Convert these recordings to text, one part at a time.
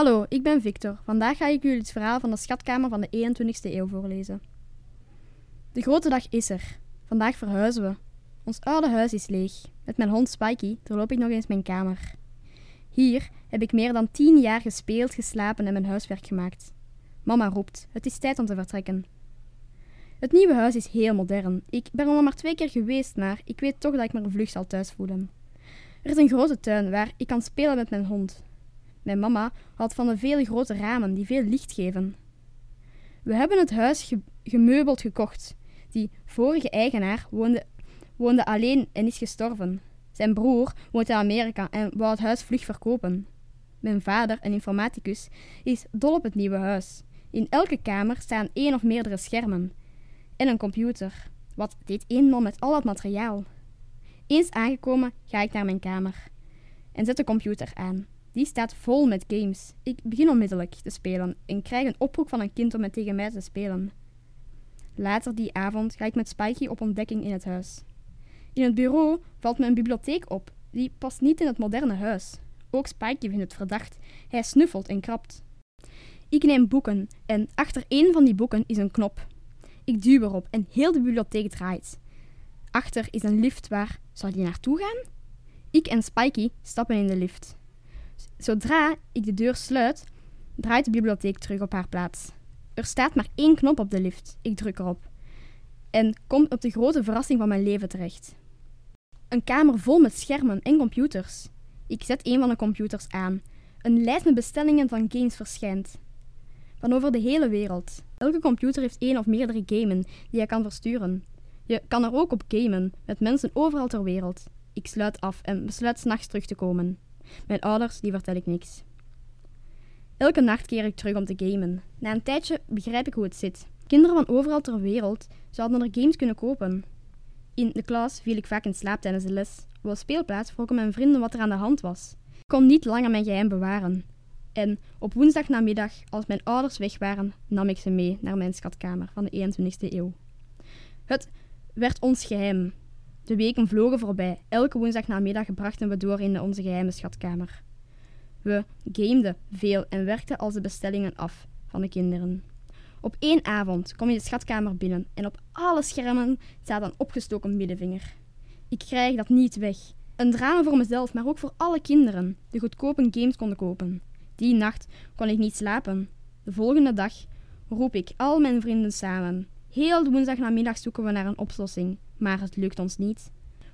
Hallo, ik ben Victor. Vandaag ga ik jullie het verhaal van de schatkamer van de 21ste eeuw voorlezen. De grote dag is er. Vandaag verhuizen we. Ons oude huis is leeg. Met mijn hond Spikey doorloop ik nog eens mijn kamer. Hier heb ik meer dan tien jaar gespeeld, geslapen en mijn huiswerk gemaakt. Mama roept: Het is tijd om te vertrekken. Het nieuwe huis is heel modern. Ik ben er maar twee keer geweest, maar ik weet toch dat ik me vlug zal thuis voelen. Er is een grote tuin waar ik kan spelen met mijn hond. Mijn mama houdt van de vele grote ramen die veel licht geven. We hebben het huis gemeubeld gekocht. Die vorige eigenaar woonde, woonde alleen en is gestorven. Zijn broer woont in Amerika en wou het huis vlug verkopen. Mijn vader, een informaticus, is dol op het nieuwe huis. In elke kamer staan één of meerdere schermen. En een computer. Wat deed eenmaal met al dat materiaal? Eens aangekomen ga ik naar mijn kamer en zet de computer aan. Die staat vol met games. Ik begin onmiddellijk te spelen en krijg een oproep van een kind om met tegen mij te spelen. Later die avond ga ik met Spikey op ontdekking in het huis. In het bureau valt me een bibliotheek op. Die past niet in het moderne huis. Ook Spikey vindt het verdacht. Hij snuffelt en krabt. Ik neem boeken en achter één van die boeken is een knop. Ik duw erop en heel de bibliotheek draait. Achter is een lift waar. Zou die naartoe gaan? Ik en Spikey stappen in de lift. Zodra ik de deur sluit, draait de bibliotheek terug op haar plaats. Er staat maar één knop op de lift. Ik druk erop. En kom op de grote verrassing van mijn leven terecht. Een kamer vol met schermen en computers. Ik zet een van de computers aan. Een lijst met bestellingen van games verschijnt. Van over de hele wereld. Elke computer heeft één of meerdere gamen die je kan versturen. Je kan er ook op gamen, met mensen overal ter wereld. Ik sluit af en besluit s'nachts terug te komen. Mijn ouders, die vertel ik niks. Elke nacht keer ik terug om te gamen. Na een tijdje begrijp ik hoe het zit. Kinderen van overal ter wereld zouden er games kunnen kopen. In de klas viel ik vaak in slaap tijdens de les. Op de speelplaats vroegen mijn vrienden wat er aan de hand was. Ik kon niet langer mijn geheim bewaren. En op woensdagnamiddag, als mijn ouders weg waren, nam ik ze mee naar mijn schatkamer van de 21ste eeuw. Het werd ons geheim. De weken vlogen voorbij. Elke woensdagnamiddag brachten we door in onze geheime schatkamer. We gameden veel en werkten als de bestellingen af van de kinderen. Op één avond kom je de schatkamer binnen en op alle schermen staat een opgestoken middenvinger. Ik krijg dat niet weg. Een drama voor mezelf, maar ook voor alle kinderen die goedkope games konden kopen. Die nacht kon ik niet slapen. De volgende dag roep ik al mijn vrienden samen. Heel de woensdagnamiddag zoeken we naar een oplossing, maar het lukt ons niet.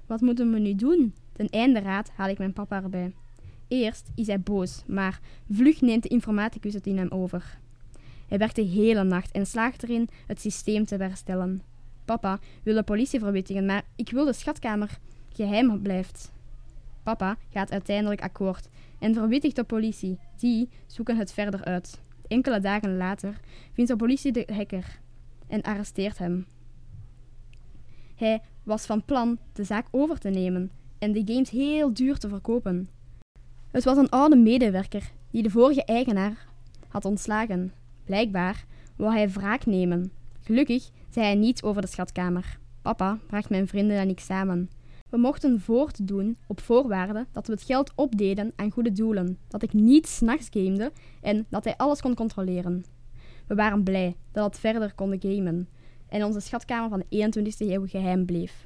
Wat moeten we nu doen? Ten einde raad haal ik mijn papa erbij. Eerst is hij boos, maar vlug neemt de informaticus het in hem over. Hij werkt de hele nacht en slaagt erin het systeem te herstellen. Papa wil de politie verwittigen, maar ik wil de schatkamer geheim blijft. Papa gaat uiteindelijk akkoord en verwittigt de politie. Die zoeken het verder uit. Enkele dagen later vindt de politie de hacker en arresteert hem. Hij was van plan de zaak over te nemen en de games heel duur te verkopen. Het was een oude medewerker die de vorige eigenaar had ontslagen. Blijkbaar wou hij wraak nemen. Gelukkig zei hij niets over de schatkamer. Papa bracht mijn vrienden en ik samen. We mochten voortdoen op voorwaarde dat we het geld opdeden aan goede doelen, dat ik niet s'nachts gamede en dat hij alles kon controleren. We waren blij dat het verder konden gamen en onze schatkamer van de 21ste eeuw geheim bleef.